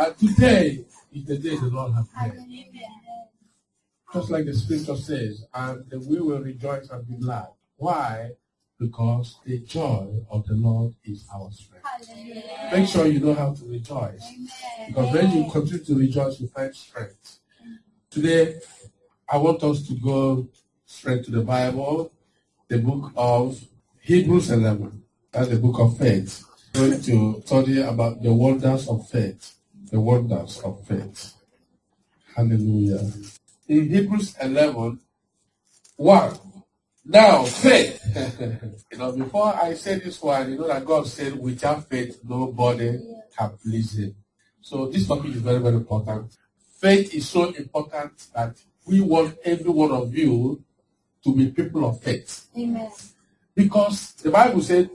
And today is the day the Lord has made. Just like the scripture says, and we will rejoice and be glad. Why? Because the joy of the Lord is our strength. Make sure you know how to rejoice. Because when you continue to rejoice, you find strength. Today, I want us to go straight to the Bible, the book of Hebrews 11. That's the book of faith. We're going to study about the wonders of faith. The wonders of faith. Hallelujah. In Hebrews 11, 1. Now, faith. you know, before I say this one, you know that God said, without faith, nobody can please Him. So this topic is very, very important. Faith is so important that we want every one of you to be people of faith. Amen. Because the Bible said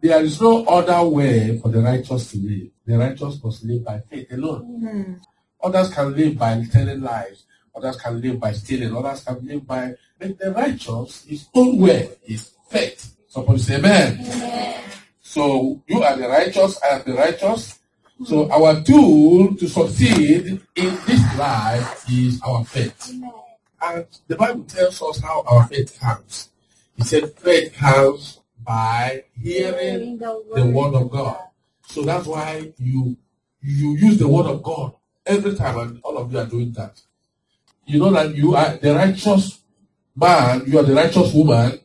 there is no other way for the righteous to live. The righteous must live by faith alone. Mm-hmm. Others can live by telling lies. Others can live by stealing. Others can live by. But the righteous, his own way is faith. Somebody say amen. Amen. So you are the righteous, I am the righteous. So our tool to succeed in this life is our faith. Amen. And the Bible tells us how our faith comes. He said faith comes by hearing the word of God. So that's why you you use the word of God every time, and all of you are doing that. You know that you are the righteous man, you are the righteous woman.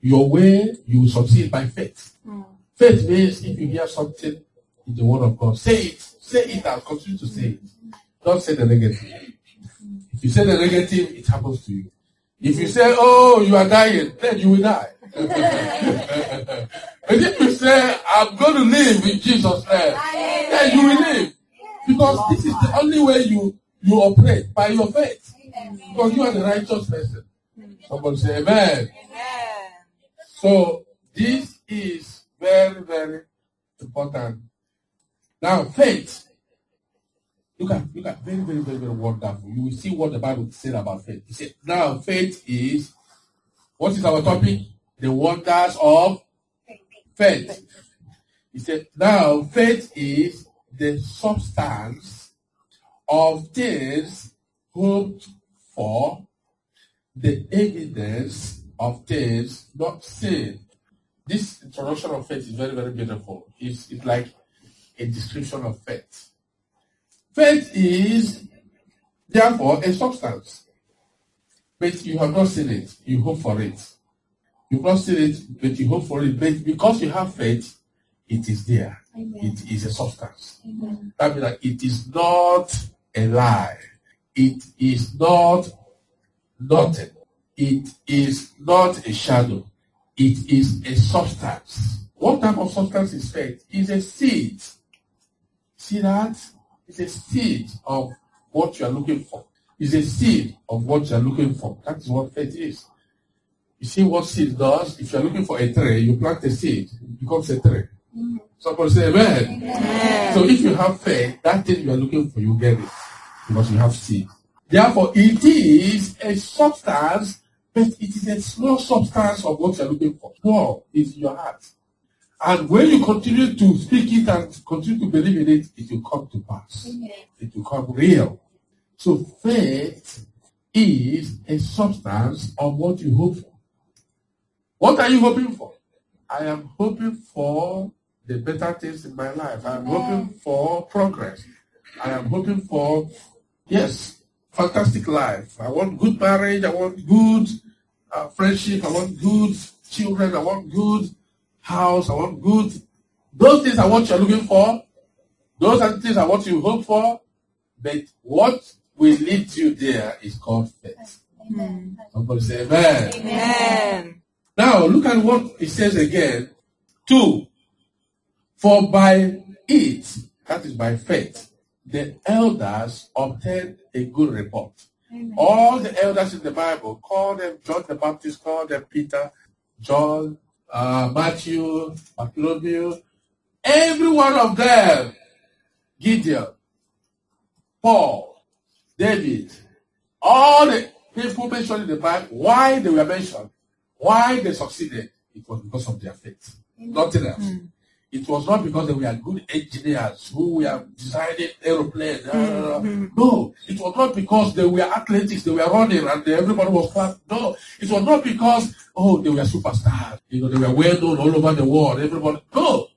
Your way you will succeed by faith. Mm. Faith means if you hear something in the word of God, say it, say it and continue to say it. Don't say the negative. If you say the negative, it happens to you. If you say, "Oh, you are dying," then you will die. but if you say, "I'm going to live in Jesus' name," then you will live. Because this is the only way you you operate by your faith. Because you are the righteous person. Somebody say, "Amen." Amen. So this is very, very important. Now, faith. Look at, look at, very, very, very, very wonderful. You will see what the Bible said about faith. He said, now faith is, what is our topic? The wonders of faith. He said, now faith is the substance of things hoped for, the evidence of things not seen. This introduction of faith is very, very beautiful. It's, it's like a description of faith. Faith is, therefore, a substance. But you have not seen it. You hope for it. You've not seen it, but you hope for it. But because you have faith, it is there. Amen. It is a substance. Amen. That means that it is not a lie. It is not nothing. It is not a shadow. It is a substance. What type of substance is faith? It's a seed. See that? It's a seed of what you are looking for. It's a seed of what you are looking for. That is what faith is. You see what seed does? If you are looking for a tree, you plant a seed, it becomes a tree. Somebody say amen. Amen. So if you have faith, that thing you are looking for, you get it. Because you have seed. Therefore, it is a substance, but it is a small substance of what you are looking for. Small is your heart. And when you continue to speak it and continue to believe in it, it will come to pass. Amen. It will come real. So faith is a substance of what you hope for. What are you hoping for? I am hoping for the better things in my life. I am hoping for progress. I am hoping for, yes, fantastic life. I want good marriage. I want good uh, friendship. I want good children. I want good house. I want good. Those things are what you're looking for. Those are the things are what you hope for. But what will lead you there is called faith. Amen. Somebody say amen. Amen. Now look at what it says again. Two. For by it, that is by faith, the elders obtained a good report. Amen. All the elders in the Bible, call them John the Baptist, call them Peter, John, uh, Matthew, Bartholomew, every one of them, Gideon, Paul, David, all the people mentioned in the Bible, why they were mentioned, why they succeeded, it was because of their faith. Nothing else. It was not because they were good engineers who were designing aeroplanes. Mm-hmm. No, it was not because they were athletics, they were running and everybody was clapping. No, it was not because, oh, they were superstars. You know, they were well known all over the world. Everybody, no.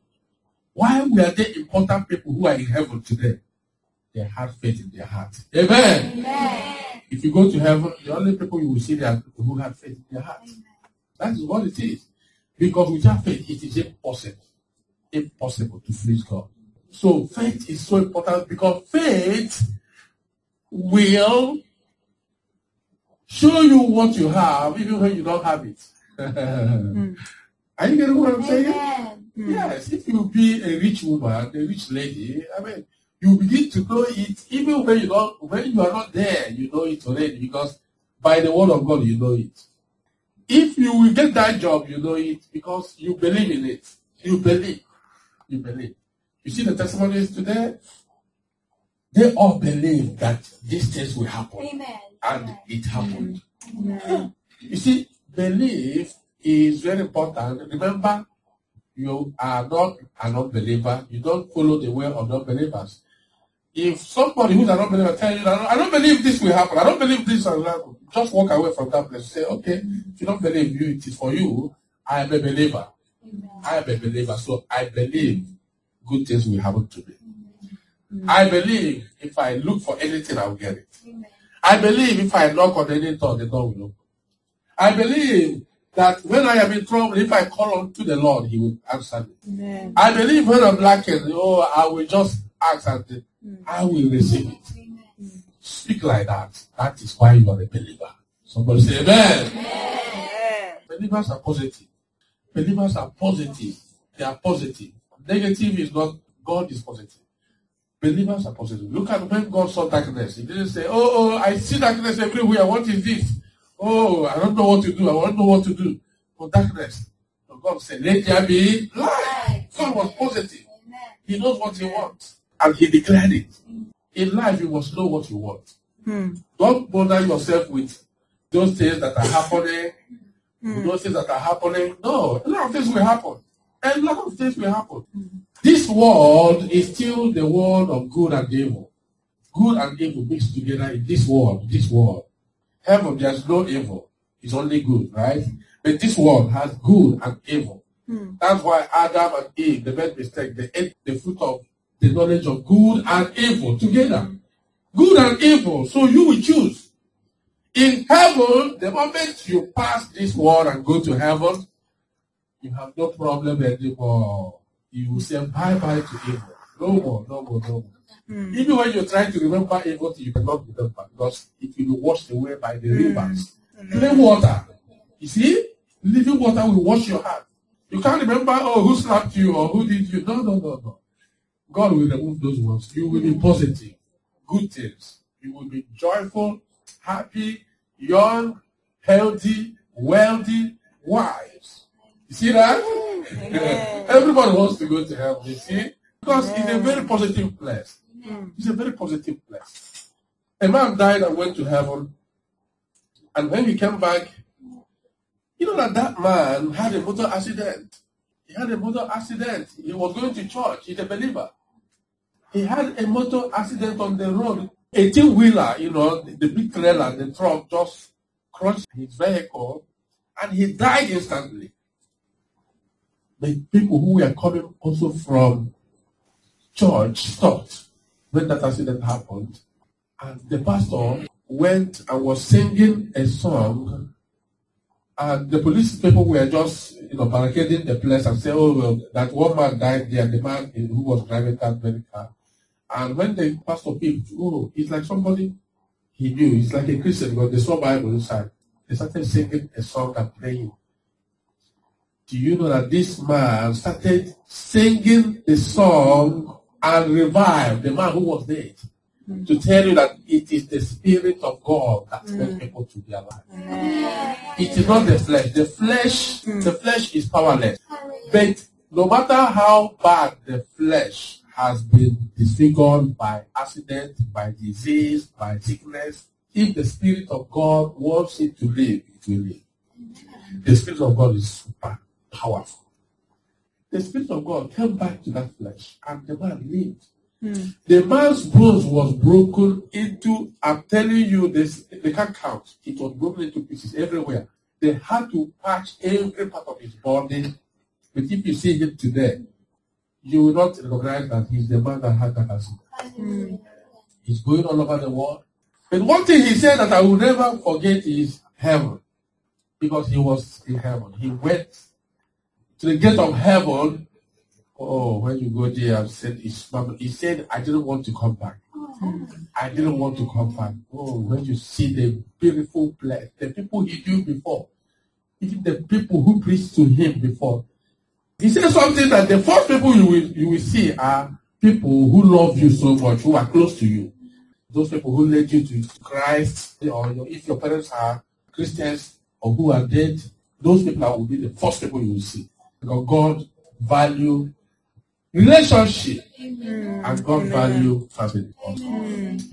Why were they important people who are in heaven today? They had faith in their heart. Amen. Amen. If you go to heaven, the only people you will see there are people who have faith in their heart. That is what it is. Because without faith, it is impossible impossible to please God. So faith is so important because faith will show you what you have even when you don't have it. mm. Are you getting what I'm saying? Mm. Yes, if you be a rich woman, a rich lady, I mean, you begin to know it even when you don't when you are not there, you know it already because by the word of God you know it. If you will get that job, you know it because you believe in it. You believe you believe. You see the testimonies today? They all believe that these things will happen. Amen. And Amen. it happened. Amen. You see, belief is very important. Remember, you are not an unbeliever. You don't follow the way of non-believers. If somebody who's an unbeliever tell you, I don't believe this will happen, I don't believe this will happen, just walk away from that place. Say, okay, if you don't believe you, it is for you. I am a believer. I am a believer, so I believe good things will happen to me. I believe if I look for anything, I'll get it. I believe if I knock on any door, the door will open. I believe that when I am in trouble, if I call on to the Lord, He will answer me. I believe when I'm lacking, oh, I will just ask and mm. I will receive it. Speak like that. That is why you are a believer. Somebody say amen. amen. Believers are positive. Believers are positive. They are positive. Negative is not, God is positive. Believers are positive. Look at when God saw darkness. He didn't say, Oh, oh, I see darkness everywhere. What is this? Oh, I don't know what to do. I don't know what to do. For darkness. So God said, Let there be light. God was positive. He knows what he wants. And he declared it. In life, you must know what you want. Hmm. Don't bother yourself with those things that are happening Mm. Those things that are happening. No, a lot of things will happen. A lot of things will happen. Mm. This world is still the world of good and evil. Good and evil mixed together in this world. This world. Heaven, there's no evil. It's only good, right? But this world has good and evil. Mm. That's why Adam and Eve, they made mistake. They ate the fruit of the knowledge of good and evil together. Good and evil. So you will choose. In heaven, the moment you pass this world and go to heaven, you have no problem anymore. You will say bye bye to evil. No more, no more, no more. Mm. Even when you try to remember evil, you cannot remember because it will be washed away by the mm. rivers. Mm. Clean water. You see? Living water will wash your heart. You can't remember, oh, who slapped you or who did you. No, no, no, no. God will remove those ones. You will be positive. Good things. You will be joyful happy, young, healthy, wealthy wives. You see that? Everybody wants to go to heaven, you see? Because it's a very positive place. It's a very positive place. A man died and went to heaven. And when he came back, you know that that man had a motor accident. He had a motor accident. He was going to church. He's a believer. He had a motor accident on the road 18 wheeler, you know, the, the big trailer, the truck just crushed his vehicle and he died instantly. The people who were coming also from church stopped when that accident happened. And the pastor went and was singing a song. And the police people were just, you know, barricading the place and saying, oh, well, that one man died there, the man who was driving that car. And when the pastor picked, oh, it's like somebody he knew. He's like a Christian because they saw Bible inside. They started singing a song and praying. Do you know that this man started singing the song and revived the man who was dead? Mm. To tell you that it is the Spirit of God that mm. makes people to be alive. It is not the flesh. The flesh, mm. the flesh is powerless. But no matter how bad the flesh has been disfigured by accident, by disease, by sickness. If the Spirit of God wants it to live, it will live. The Spirit of God is super powerful. the Spirit of God came back to that flesh and the man lived. Mm. The man's bones was broken into, I'm telling you this, they can't count. It was broken into pieces everywhere. They had to patch every part of his body. But if you see him today, you will not recognize that he's the man that had that accident. Mm. He's going all over the world. But one thing he said that I will never forget is heaven. Because he was in heaven. He went to the gate of heaven. Oh, when you go there, said he said, I didn't want to come back. I didn't want to come back. Oh, when you see the beautiful place, the people he knew before, even the people who preached to him before. He said something that the first people you will, you will see are people who love you so much, who are close to you. Those people who led you to Christ, or if your parents are Christians or who are dead, those people will be the first people you will see. Because God value relationship mm. and God Amen. value family also.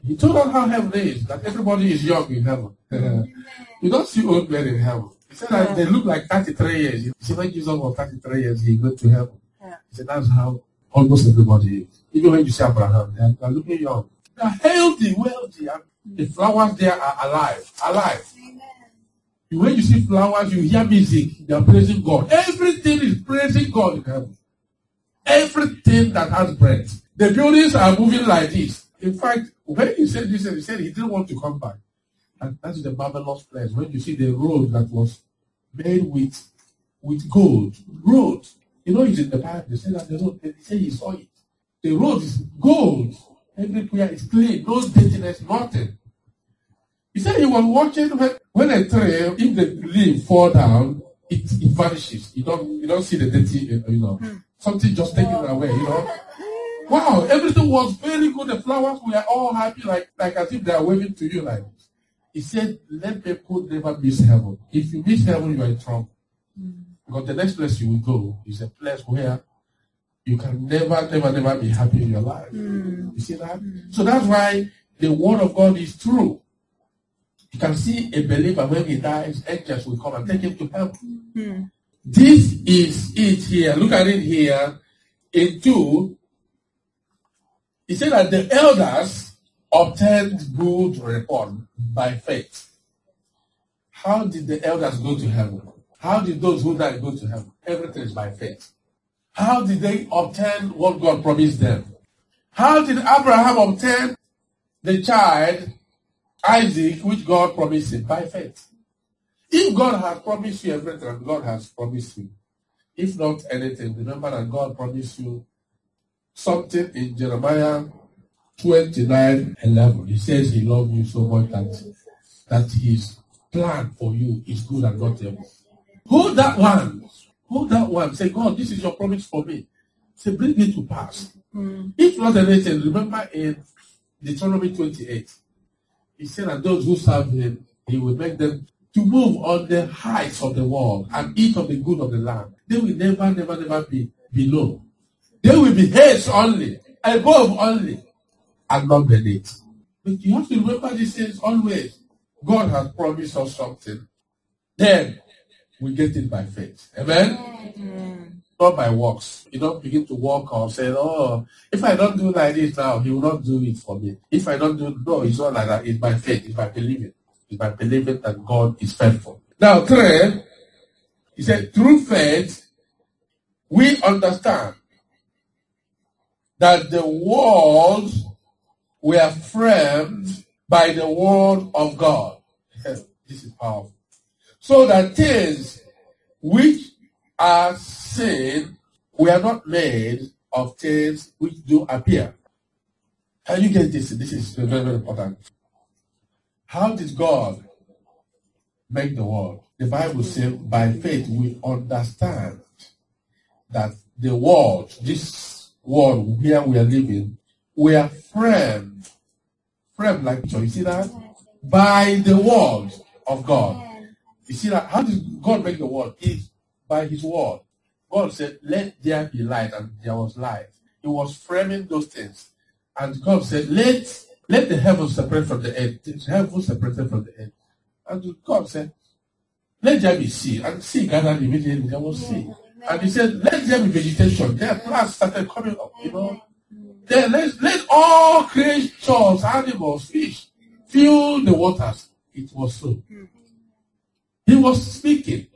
He told us how heaven is, that everybody is young in heaven. you don't see old men in heaven. He said that yeah. they look like 33 years. He said when Jesus was 33 years, he went to heaven. Yeah. He said that's how almost everybody is. Even when you see Abraham, they are, they are looking young. They are healthy, wealthy, and the flowers there are alive. Alive. Amen. When you see flowers, you hear music, they are praising God. Everything is praising God in heaven. Everything that has breath. The buildings are moving like this. In fact, when he said this, he said he didn't want to come back. And that's the marvelous place. When you see the road that was made with with gold, road. You know it's in the Bible. They say that the road, they say he saw it. The road is gold. Everywhere is clean, no dirtiness, nothing. He said he was watching when, when a tree, if the leaf fall down, it, it vanishes. You don't you don't see the dirty, you know. Hmm. Something just taken away, you know. Wow, everything was very good. The flowers were all happy, like like as if they are waving to you like He said, let people never miss heaven. If you miss heaven, you are in trouble. Mm. Because the next place you will go is a place where you can never, never, never be happy in your life. Mm. You see that? Mm. So that's why the word of God is true. You can see a believer when he dies, angels will come and take him to heaven. Mm-hmm. This is it here. Look at it here. In two, he said that the elders obtained good report by faith. How did the elders go to heaven? How did those who died go to heaven? Everything is by faith. How did they obtain what God promised them? How did Abraham obtain the child Isaac, which God promised him by faith. If God has promised you everything, God has promised you. If not anything, remember that God promised you something in Jeremiah 29 11. He says he loves you so much that, that his plan for you is good and not evil. Hold that one. Hold that one. Say, God, this is your promise for me. Say, bring it to pass. Mm. If not anything, remember in Deuteronomy 28, he said that those who serve him, he will make them to move on the heights of the world and eat of the good of the land. They will never, never, never be below. They will be heads only, above only, not beneath. But you have to remember these things always. God has promised us something. Then we get it by faith. Amen? Not by works. You don't begin to walk or say, oh, if I don't do like this now, he will not do it for me. If I don't do, no, it's not like that. It's by faith. It's by believing. It's by believing that God is faithful. Now, three, he said, through faith, we understand that the worlds were framed by the word of God. this is powerful. So that things which are seen, we are not made of things which do appear. Can you get this? This is very, very important. How did God make the world? The Bible says, by faith we understand that the world, this world where we are living, we are framed, framed like so. You see that? By the word of God. You see that? How did God make the world? It's by His word. God said, Let there be light, and there was light. He was framing those things. And God said, Let let the heavens separate from the earth. The heavens separated from the earth. And God said, Let there be sea. And sea gathered immediately. There was sea. And he said, let there be vegetation. Then plants started coming up, you know. Then let, let all creatures, animals, fish, fill the waters. It was so. He was speaking.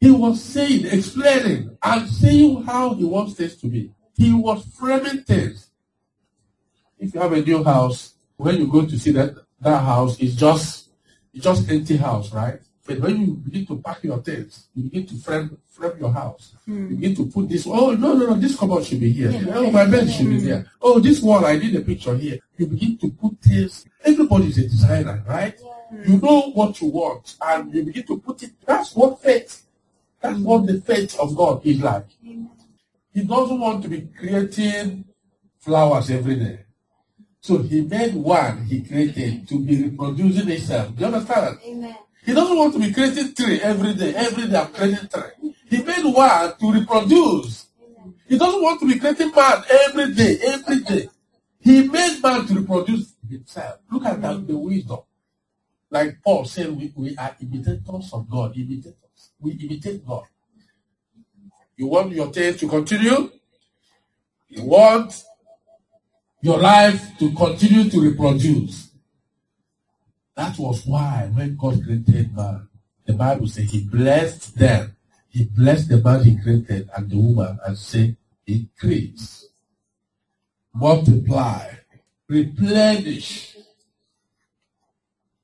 He was saying, explaining, and saying how he wants things to be. He was framing things. If you have a new house, when you go to see that that house is just it's just empty house, right? But when you begin to pack your things, you begin to frame frame your house. Mm. You begin to put this. Oh no no no! This cupboard should be here. Yeah. Oh my bed should be there. Oh this wall I did a picture here. You begin to put things. Everybody is a designer, right? Yeah. You know what you want, and you begin to put it. That's what faith. That's mm. what the faith of God is like. He doesn't want to be creating flowers every day. So he made one he created to be reproducing itself. Do you understand? Amen. He doesn't want to be creating three every day. Every day I'm creating three. He made one to reproduce. He doesn't want to be creating man every day, every day. He made man to reproduce himself. Look at that, the wisdom. Like Paul said, we, we are imitators of God. Imitators. We imitate God. You want your tale to continue? You want your life to continue to reproduce. That was why when God created man, the Bible says he blessed them. He blessed the man he created and the woman and said, increase, multiply, replenish,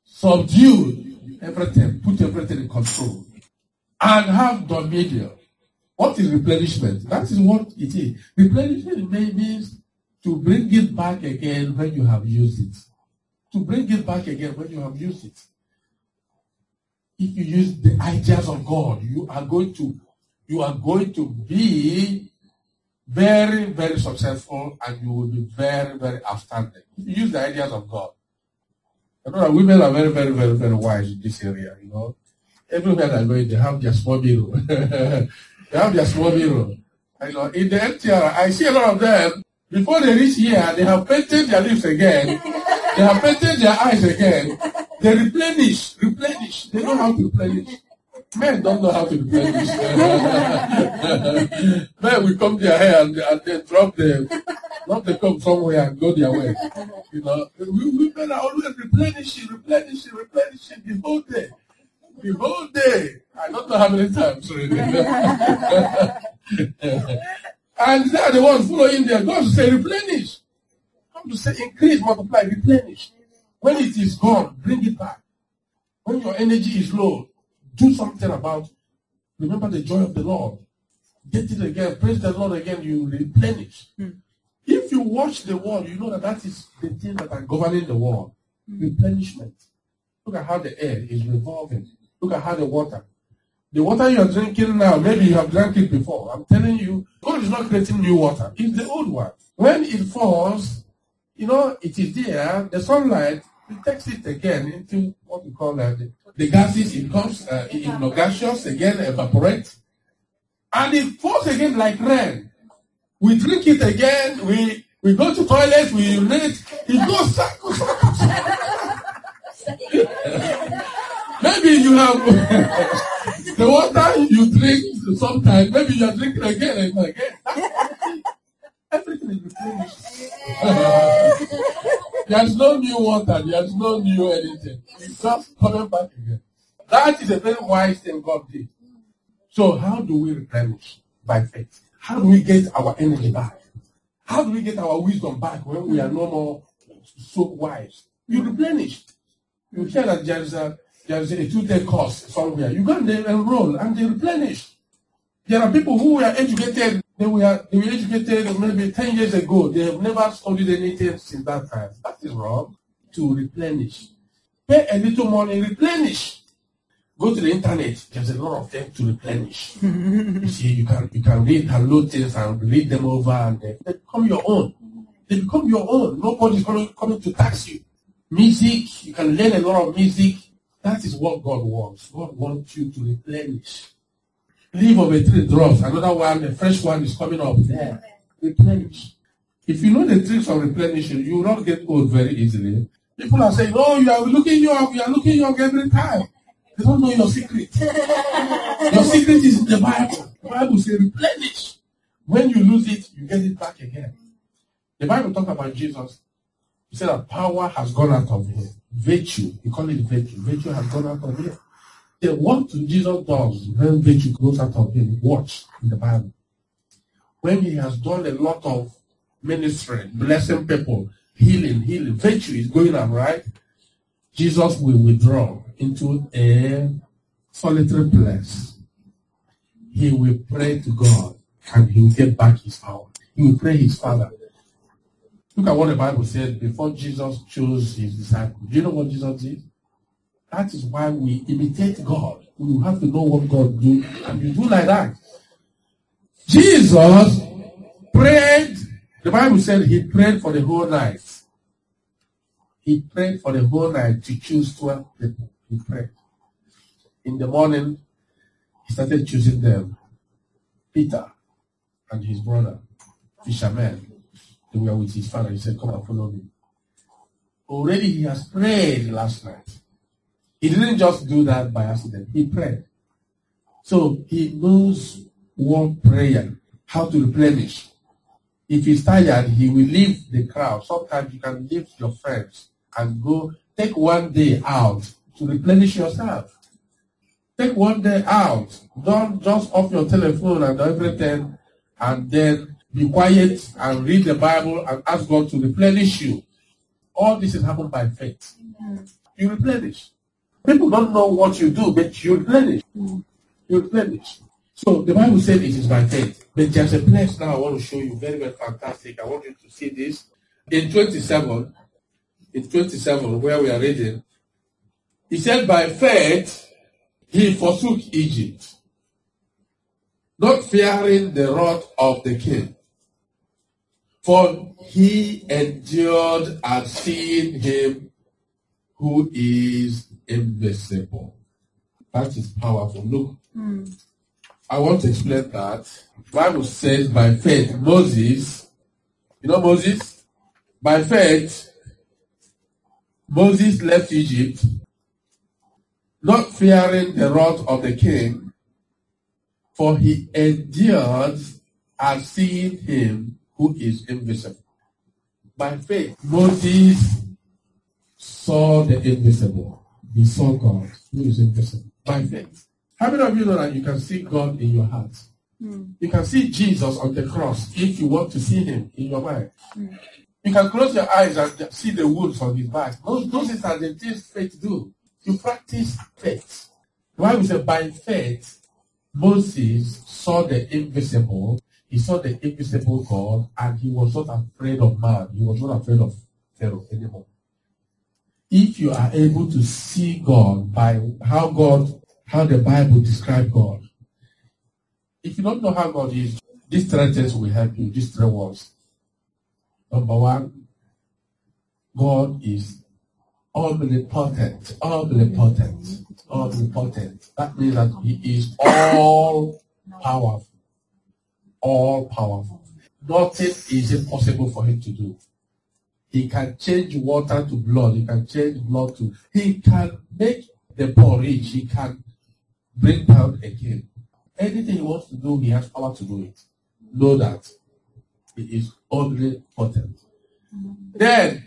subdue everything, put everything in control, and have dominion. What is replenishment? That is what it is. Replenishment means to bring it back again when you have used it. To bring it back again when you have used it. If you use the ideas of God, you are going to you are going to be very, very successful and you will be very, very outstanding. If you use the ideas of God. I know that women are very, very, very, very wise in this area, you know. Everywhere they go, they have their small mirror. they have their small mirror. I know in the NTR, I see a lot of them before they reach here, they have painted their lips again. They have painted their eyes again. They replenish, replenish. They know how to replenish. Men don't know how to replenish. Men will come their hair and, and they drop them. Not they come somewhere and go their way. You know, we, women are always replenishing, replenishing, replenishing the whole day. The whole day. I don't know how many times. And they are the ones following there. God to say replenish. Come to say increase, multiply, replenish. When it is gone, bring it back. When your energy is low, do something about it. Remember the joy of the Lord. Get it again. Praise the Lord again. You replenish. Mm. If you watch the world, you know that that is the thing that are governing the world. Mm. Replenishment. Look at how the air is revolving. Look at how the water the water you are drinking now, maybe you have drank it before. I'm telling you, God is not creating new water. It's the old one. When it falls, you know, it is there. The sunlight takes it again into what we call uh, the, the gases. It comes uh, in gaseous again, evaporate, and it falls again like rain. We drink it again. We we go to toilet. We urinate. It goes cycle, Maybe you have. The water you drink sometimes, maybe you are drinking again and again. Everything is replenished. There's no new water, there's no new anything. It's just coming back again. That is a very wise thing God did. So, how do we replenish? By faith. How do we get our energy back? How do we get our wisdom back when we are no more so wise? You replenish. You hear that there is a there's a two-day course somewhere. You go and they enroll and they replenish. There are people who were educated, they were, they were educated maybe 10 years ago. They have never studied anything since that time. That is wrong. To replenish. Pay a little money, replenish. Go to the internet. There's a lot of things to replenish. you see, you can you can read download things and read them over and they, they become your own. They become your own. Nobody's coming, coming to tax you. Music, you can learn a lot of music that is what God wants. God wants you to replenish. Leave of a tree drops. Another one, a fresh one is coming up there. Replenish. If you know the tricks of replenishing, you will not get old very easily. People are saying, Oh, you are looking young, you are looking young every time. They don't know your secret. your secret is in the Bible. The Bible says replenish. When you lose it, you get it back again. The Bible talks about Jesus. He said that power has gone out of him. Virtue, he called it virtue. Virtue has gone out of him. Then what Jesus does when virtue goes out of him? Watch in the Bible. When he has done a lot of ministry, blessing people, healing, healing, virtue is going on, right? Jesus will withdraw into a solitary place. He will pray to God and he will get back his power. He will pray his father. Look at what the Bible said before Jesus chose his disciples. Do you know what Jesus did? That is why we imitate God. We have to know what God do, and you do like that. Jesus prayed. The Bible said he prayed for the whole night. He prayed for the whole night to choose 12 people. He prayed. In the morning, he started choosing them. Peter and his brother, fishermen, they were with his father. He said, Come and follow me. Already he has prayed last night. He didn't just do that by accident. He prayed. So he knows what prayer, how to replenish. If he's tired, he will leave the crowd. Sometimes you can leave your friends and go take one day out to replenish yourself. Take one day out. Don't just off your telephone and everything and then be quiet and read the Bible and ask God to replenish you. All this is happened by faith. You replenish. People don't know what you do, but you replenish. Mm. You replenish. So the Bible said it is by faith. But there's a place now I want to show you very, very fantastic. I want you to see this. In 27, in 27, where we are reading, he said, By faith, he forsook Egypt, not fearing the wrath of the king. For he endured and seen him who is invisible. That is powerful. Look, mm. I want to explain that. Bible says by faith, Moses, you know Moses? By faith, Moses left Egypt, not fearing the wrath of the king, for he endured and seeing him who is invisible. By faith, Moses saw the invisible. He saw God who is invisible. By faith. How many of you know that you can see God in your heart? Mm. You can see Jesus on the cross if you want to see him in your mind. Mm. You can close your eyes and see the wounds on his back. Those, those are the things faith do. You practice faith. Why we say by faith, Moses saw the invisible. He saw the invisible God and he was not afraid of man. He was not afraid of Pharaoh anymore. If you are able to see God by how God, how the Bible describes God, if you don't know how God is, these three things will help you, these three words. Number one, God is omnipotent, omnipotent, omnipotent. That means that He is all powerful, all powerful. Nothing is impossible for Him to do. He can change water to blood. He can change blood to. He can make the poor rich. He can bring down a king. Anything he wants to do, he has power to do it. Know that. He is omnipotent. Then,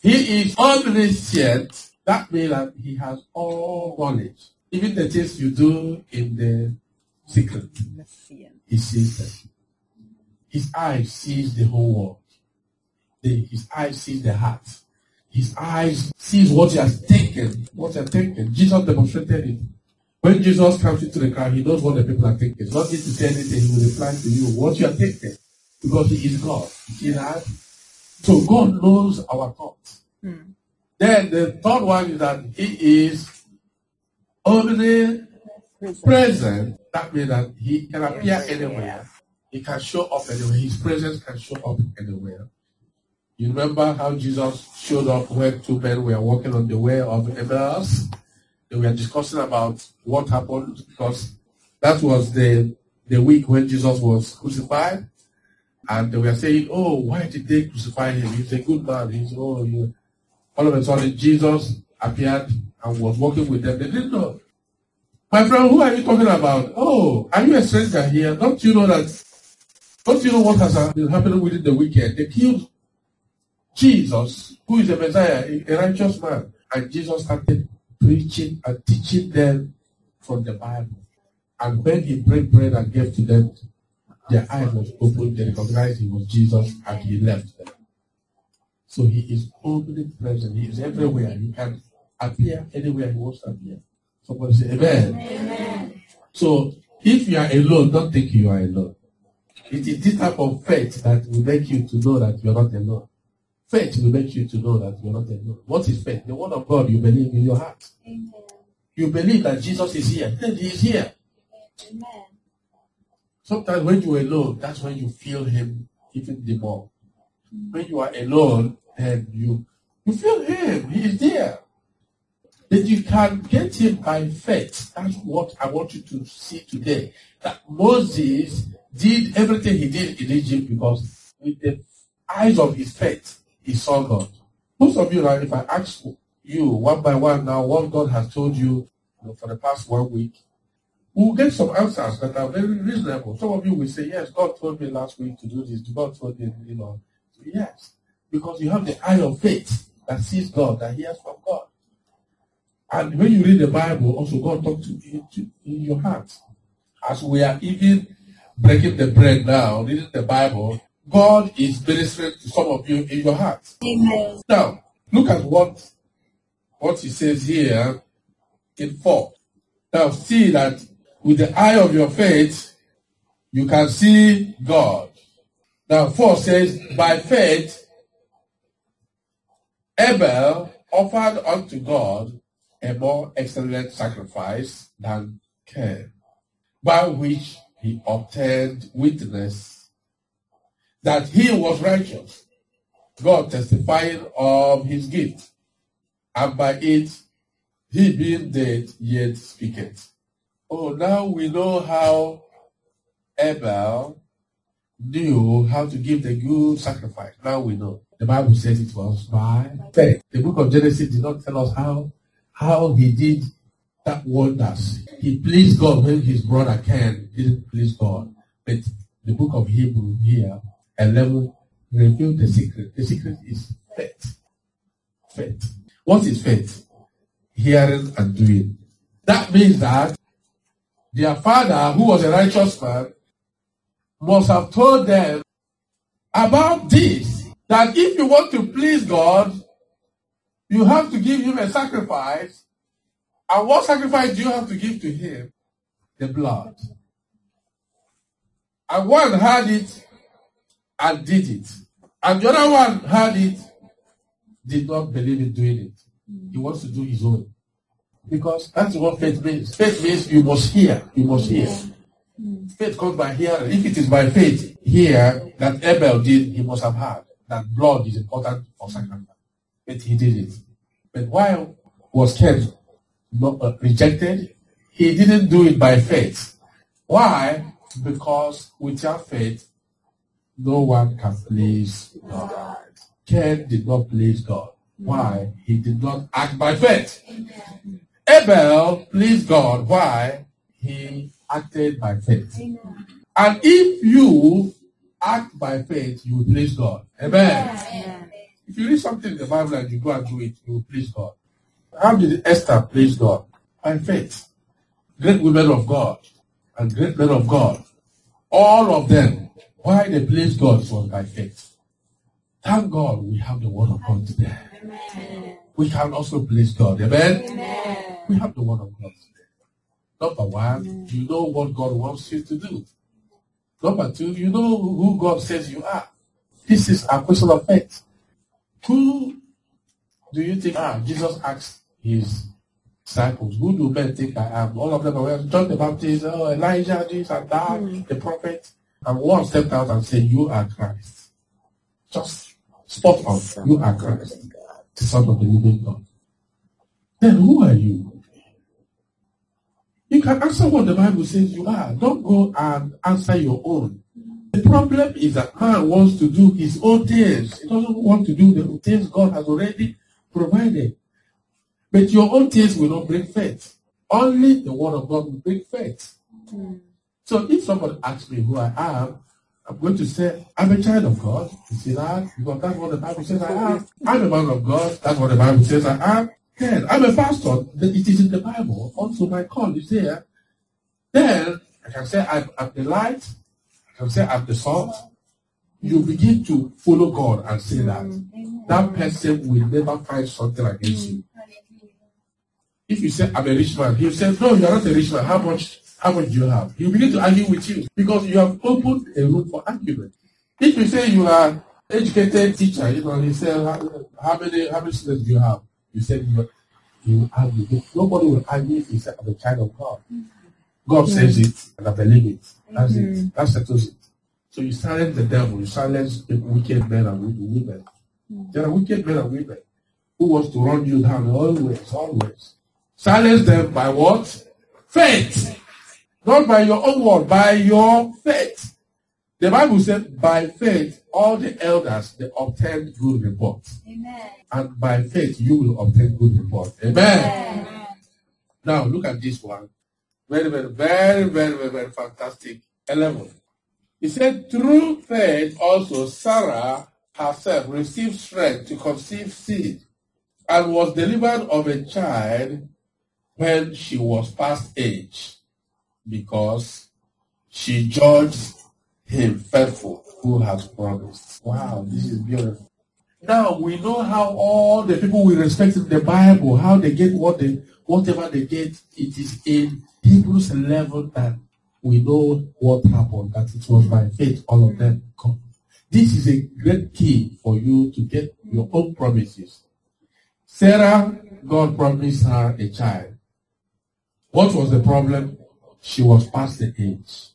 he is omniscient. That means that he has all knowledge. Even the things you do in the secret, he sees them. His eyes sees the whole world. The, his eyes sees the heart. His eyes sees what you are thinking. What you are thinking. Jesus demonstrated it. When Jesus comes into the crowd, he knows what the people are thinking. Not need to say anything, he will reply to you what you are thinking. Because he is God. See that? So God knows our thoughts. Hmm. Then the third one is that he is only present. That means that he can appear anywhere. He can show up anywhere. His presence can show up anywhere. You remember how Jesus showed up when two men were walking on the way of Emmaus? They were discussing about what happened because that was the, the week when Jesus was crucified. And they were saying, Oh, why did they crucify him? He's a good man. He's oh all of a sudden Jesus appeared and was walking with them. They didn't know. My friend, who are you talking about? Oh, are you a stranger here? Don't you know that? Don't you know what has been happening within the weekend? They killed Jesus, who is a Messiah, a righteous man. And Jesus started preaching and teaching them from the Bible. And when he broke bread and gave to them, their eyes was opened, they recognized he was Jesus, and he left them. So he is omnipresent. He is everywhere. He can appear anywhere he wants to appear. Somebody say amen. amen. So if you are alone, don't think you are alone. It is this type of faith that will make you to know that you are not alone. Faith will make you to know that you are not alone. What is faith? The word of God you believe in your heart. Amen. You believe that Jesus is here. Then he is here. Amen. Sometimes when you are alone, that's when you feel him even the more. When you are alone, then you you feel him. He is there. That you can get him by faith. That's what I want you to see today. That Moses did everything he did in Egypt because with the eyes of his faith, he saw God. Most of you, right, if I ask you one by one now what God has told you, you know, for the past one week, we'll get some answers that are very reasonable. Some of you will say, Yes, God told me last week to do this. God told me, you know. Yes, because you have the eye of faith that sees God, that hears from God. And when you read the Bible, also God talks to you in your heart. As we are even breaking the bread now, reading the Bible, God is ministering to some of you in your heart. Amen. Now, look at what what he says here in 4. Now, see that with the eye of your faith, you can see God. Now, 4 says, By faith, Abel offered unto God a more excellent sacrifice than Cain, by which he obtained witness that he was righteous, God testifying of his gift, and by it he being dead yet speaketh. Oh, now we know how Abel knew how to give the good sacrifice. Now we know. The Bible says it was by faith. The book of Genesis did not tell us how how he did that wonders. He pleased God when his brother Cain didn't please God. But the book of Hebrew here, 11, revealed the secret. The secret is faith. Faith. What is faith? Hearing and doing. That means that their father, who was a righteous man, must have told them about this. That if you want to please God, you have to give him a sacrifice. And what sacrifice do you have to give to him? The blood. And one had it and did it. And the other one had it, did not believe in doing it. He wants to do his own. Because that's what faith means. Faith means you must hear. You must hear. Faith comes by hearing. If it is by faith here that Abel did, he must have heard that blood is important for sacrifice. But he did it. But while was Cain not, uh, rejected? He didn't do it by faith. Why? Because without faith, no one can please God. Cain did not please God. Why? He did not act by faith. Abel pleased God. Why? He acted by faith. And if you act by faith, you please God. Amen. If you read something in the Bible and you go and do it, you please God. How did Esther please God? By faith. Great women of God and great men of God, all of them, why they pleased God was by faith. Thank God we have the word of God today. Amen. We can also please God. Amen? Amen. We have the word of God today. Number one, Amen. you know what God wants you to do. Number two, you know who God says you are. This is a question of faith. Who do you think ah, Jesus asked his disciples, Who do men think I am? All of them are John the Baptist, oh, Elijah, this and that, mm. the prophet. And one stepped out and said, You are Christ. Just spot on. You are Christ, the Son of the living God. Then who are you? You can answer what the Bible says you are. Don't go and answer your own. The problem is that man wants to do his own things. He doesn't want to do the things God has already provided. But your own things will not bring faith. Only the word of God will bring faith. Hmm. So if somebody asks me who I am, I'm going to say, I'm a child of God. You see that? Because that's what the Bible says I am. I'm a man of God. That's what the Bible says I am. Then I'm a pastor. It is in the Bible. Also, my call is there. Then I can say I'm, I'm the light. I can say I'm the salt. You begin to follow God and say that. Mm-hmm. That person will never find something against you. Mm-hmm. If you say I'm a rich man, he'll say, No, you're not a rich man. How much how much do you have? He'll begin to argue with you because you have opened a room for argument. If you say you are educated teacher, you know, he said, how, how many how many students do you have? You said you, you argue. Nobody will argue if you say I'm a child of God. God mm-hmm. says it and I believe it. That's mm-hmm. it. That settles it. So you silence the devil, you silence the wicked men and women. Mm-hmm. There are wicked men and women who wants to run you down always, always. Silence them by what? Faith. Not by your own word, by your faith. The Bible said, by faith, all the elders they obtained good report. Amen. And by faith, you will obtain good report. Amen. Amen. Now look at this one. Very, very, very, very, very, very fantastic. 11. He said, through faith also Sarah herself received strength to conceive seed and was delivered of a child when she was past age because she judged him faithful who has promised. Wow, this is beautiful. Now we know how all the people we respect in the Bible, how they get what they whatever they get, it is in Hebrews 11 that we know what happened, that it was by faith all of them come. This is a great key for you to get your own promises. Sarah, God promised her a child. What was the problem? She was past the age.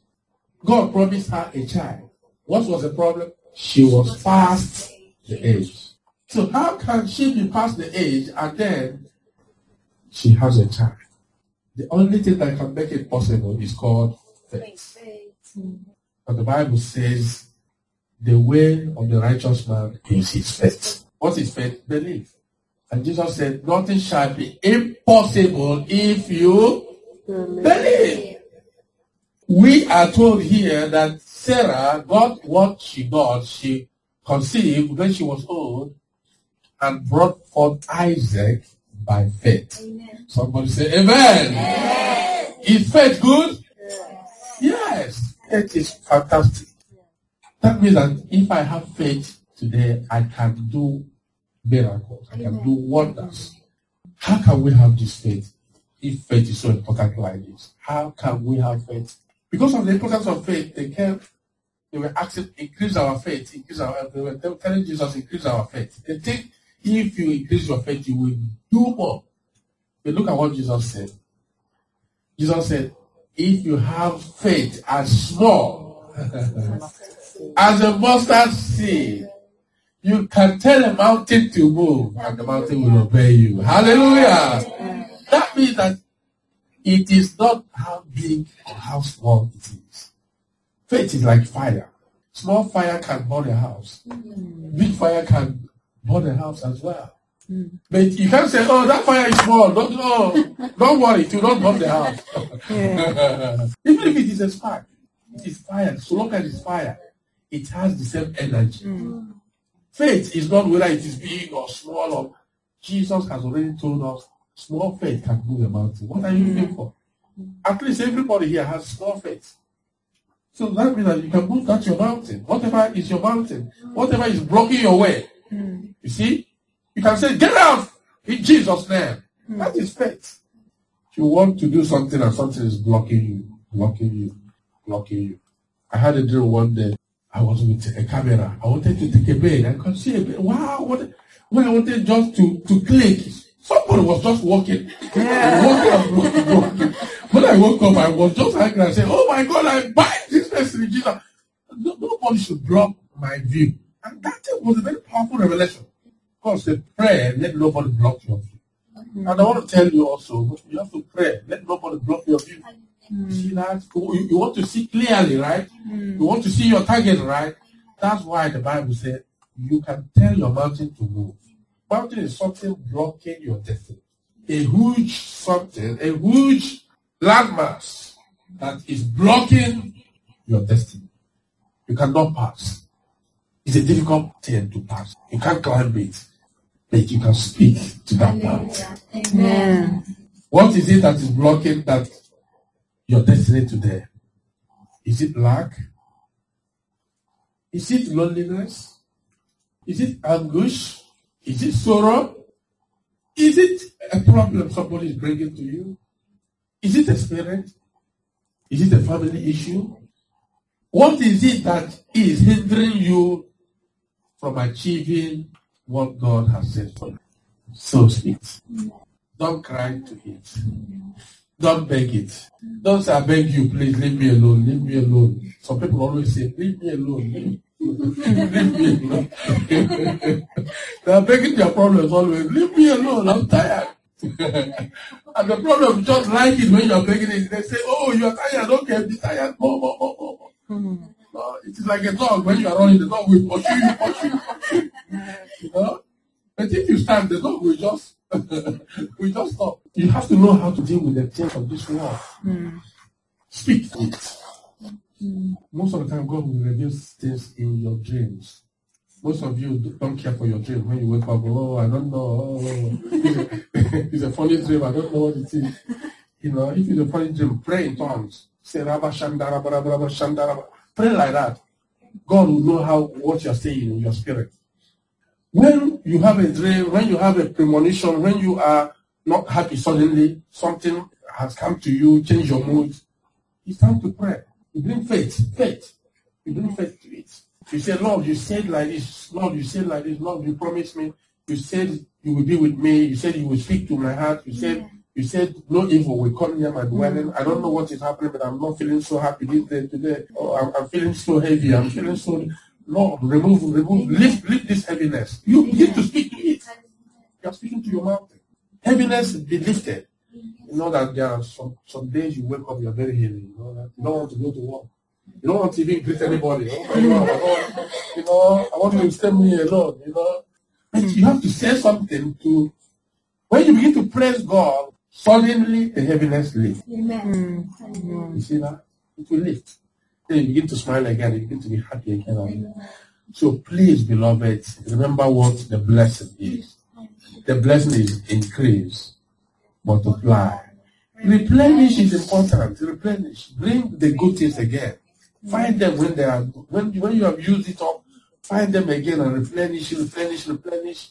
God promised her a child. What was the problem? She was past the age. So how can she be past the age and then she has a child? The only thing that can make it possible is called faith. But the Bible says the way of the righteous man is his faith. What is faith? Belief. And Jesus said, nothing shall be impossible if you believe. We are told here that Sarah got what she got. She conceived when she was old and brought forth Isaac by faith. Amen. Somebody say amen. amen. Is faith good? Yes. yes. Faith is fantastic. That means that if I have faith today, I can do miracles. I can do wonders. How can we have this faith if faith is so important like this? How can we have faith because of the importance of faith, they came, they were asking, increase our faith, increase our, they were telling Jesus, increase our faith. They think if you increase your faith, you will do more. But look at what Jesus said. Jesus said, if you have faith as small as a mustard seed, you can tell a mountain to move and the mountain will obey you. Hallelujah. That means that it is not how big or how small it is. Faith is like fire. Small fire can burn a house. Mm. Big fire can burn a house as well. Mm. But you can't say, oh, that fire is small. Don't, oh, don't worry, it will not burn the house. Even if it is a spark, it is fire. So long as it's fire, it has the same energy. Mm. Faith is not whether it is big or small. Or Jesus has already told us Small faith can move a mountain. What are you looking for? Mm. At least everybody here has small faith. So that means that you can move that your mountain. Whatever is your mountain, whatever is blocking your way. Mm. You see? You can say, get out in Jesus' name. Mm. That is faith. If you want to do something and something is blocking you, blocking you, blocking you. I had a dream one day. I was with a camera. I wanted to take a bed. I could see a bed. Wow, what, when I wanted just to, to click, Somebody was just walking. Yeah. walking, walking, When I woke up, I was just angry. I said, Oh my God, I bind this person in Jesus. nobody should block my view. And that was a very powerful revelation. Because the prayer, let nobody block your view. Mm-hmm. And I want to tell you also, you have to pray. Let nobody block your view. Mm-hmm. See that? You, you, want to see clearly, right? Mm-hmm. You want to see your target, right? That's why the Bible said you can tell your mountain to move. Mountain is something blocking your destiny. a huge something, a huge landmass that is blocking your destiny. You cannot pass. It's a difficult thing to pass. You can't climb it, but you can speak to that part. Amen. What is it that is blocking that your destiny today? Is it lack? Is it loneliness? Is it anguish? Is it sorrow? Is it a problem somebody is bringing to you? Is it a spirit? Is it a family issue? What is it that is hindering you from achieving what God has said for you? So speak. Don't cry to it. Don't beg it. Don't say, I beg you, please leave me alone, leave me alone. Some people always say, leave me alone, leave leave me alone. They are begging their problems always, leave me alone, I'm tired. and the problem just like it when you are begging it. They say, oh, you are tired, okay, be tired, more, more, more, more. Mm-hmm. No, it is like a dog when you are running, the dog will pursue you, pursue you, pursue you. you know? But if you stand, the dog will just we just stop. You have to know how to deal with the things of this world. Mm. Speak it. Mm. Most of the time, God will reveal things in your dreams. Most of you don't care for your dream when you wake up. Oh, I don't know. Oh, it's a funny dream. I don't know what it is. You know, if it's a funny dream, pray in tongues. Say Rabba Shandara, Rabba Shandara. Pray like that. God will know how what you're saying in your spirit. When you have a dream, when you have a premonition, when you are not happy suddenly, something has come to you, change your mood, it's time to pray. You bring faith, faith. You bring faith to it. You say, Lord, you said like this. Lord, you said like this. Lord, you promised me. You said you will be with me. You said you will speak to my heart. You said you said no evil will come near my dwelling. I don't know what is happening, but I'm not feeling so happy this day today. Oh, I'm, I'm feeling so heavy. I'm feeling so Lord, remove, remove, lift, lift this heaviness. You begin to speak to it. You are speaking to your mountain. Heaviness be lifted. You know that there are some, some days you wake up, you're very heavy. You know that you don't want to go to work. You don't want to even greet anybody. You, know, you know, I want you to stay me alone. You know, but you have to say something to. When you begin to praise God, suddenly the heaviness lifts. Amen. Hmm. You see that? It will lift. Then you begin to smile again, you begin to be happy again. So please, beloved, remember what the blessing is. The blessing is increase, multiply. Replenish is important. Replenish. Bring the good things again. Find them when they are when when you have used it up. Find them again and replenish, replenish, replenish.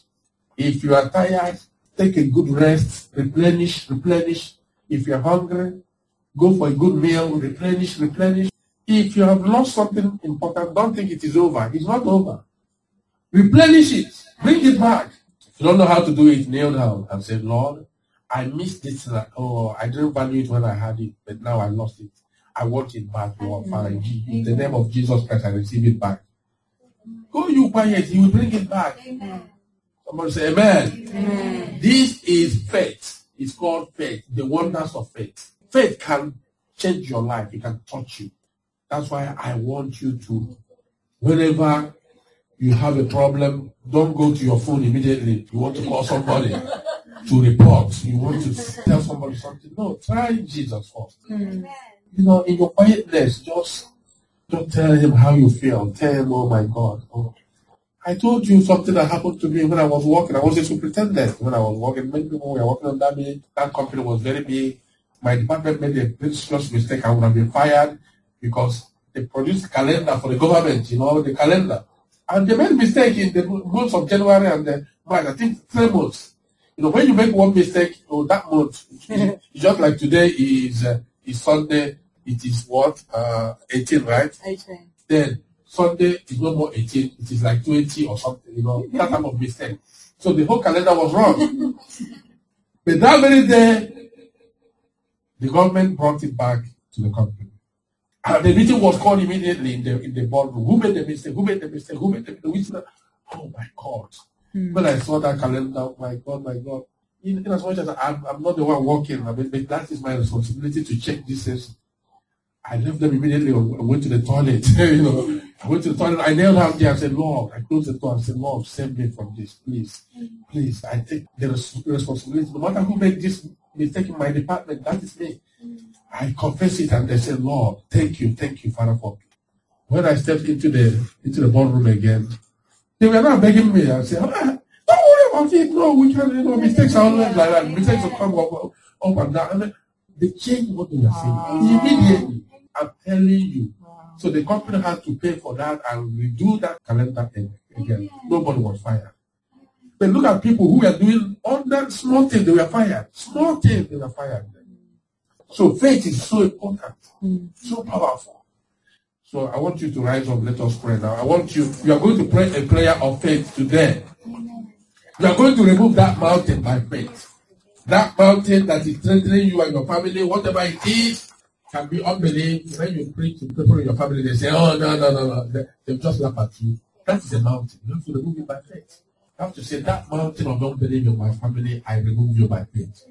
If you are tired, take a good rest. Replenish, replenish. If you're hungry, go for a good meal. Replenish, replenish. If you have lost something important, don't think it is over. It's not over. Replenish it. Bring it back. If you don't know how to do it, kneel down and say, Lord, I missed this. Oh, I didn't value it when I had it, but now I lost it. I want it back, Lord Father. Mm-hmm. In the name of Jesus Christ, I receive it back. Go you quiet. He will bring it back. Amen. Somebody say amen. amen. This is faith. It's called faith. The wonders of faith. Faith can change your life. It can touch you. That's why I want you to, whenever you have a problem, don't go to your phone immediately. You want to call somebody to report. You want to tell somebody something. No, try Jesus first. Mm. You know, in your quietness, just just tell him how you feel. Tell him, oh my God. Oh, I told you something that happened to me when I was working. I was a superintendent when I was working. Many people were working on that. That company was very big. My department made a very serious mistake. I would have been fired because they produced calendar for the government, you know, the calendar. And they made mistake in the months of January and the March, I think three months. You know, when you make one mistake, oh, that month, just like today is uh, is Sunday, it is what? Uh, 18, right? 18. Then Sunday is no more 18, it is like 20 or something, you know, that type of mistake. So the whole calendar was wrong. but that very day, the government brought it back to the company. And the meeting was called immediately in the in the boardroom. Who made the mistake? Who made the mistake? Who made the mistake? Oh my God. Hmm. When I saw that calendar, oh my God, my God. In, in as much as I'm, I'm not the one working, I mean, but that is my responsibility to check this. I left them immediately and went to the toilet. you know, I went to the toilet. I knelt down there. I said, Lord, I closed the door. I said, Lord, save me from this, please. Please, I take the res- responsibility. No matter who made this mistake in my department, that is me. I confess it and they said, Lord, thank you, thank you, Father, for when I stepped into the into the boardroom again, they were not begging me. I said, ah, don't worry about it. No, we can, you know, mistakes are always like that. Mistakes will come up, up and down. And they changed what they were saying immediately. I'm telling you. So the company had to pay for that and redo that calendar again. Nobody was fired. But look at people who were doing all that small thing, they were fired. Small thing, they were fired. So faith is so important, hmm. so powerful. So I want you to rise up. Let us pray now. I want you, you are going to pray a prayer of faith today. You are going to remove that mountain by faith. That mountain that is threatening you and your family, whatever it is, can be unbelief. When you preach to people in your family, they say, Oh, no, no, no, no. They, they just laugh at you. That is a mountain. You have to remove it by faith. You have to say, That mountain of unbelief in my family, I remove you by faith.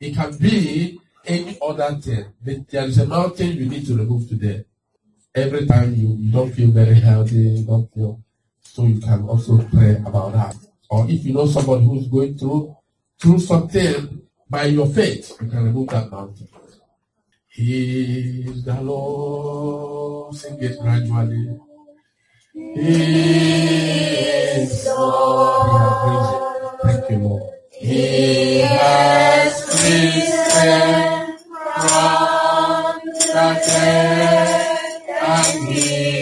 It can be any other thing. There is a mountain you need to remove today. Every time you, you don't feel very healthy, don't feel, so you can also pray about that. Or if you know somebody who is going through through something by your faith, you can remove that mountain. He is the Lord. Sing it gradually. He is Lord. Thank you, Lord. He has risen from the dead and he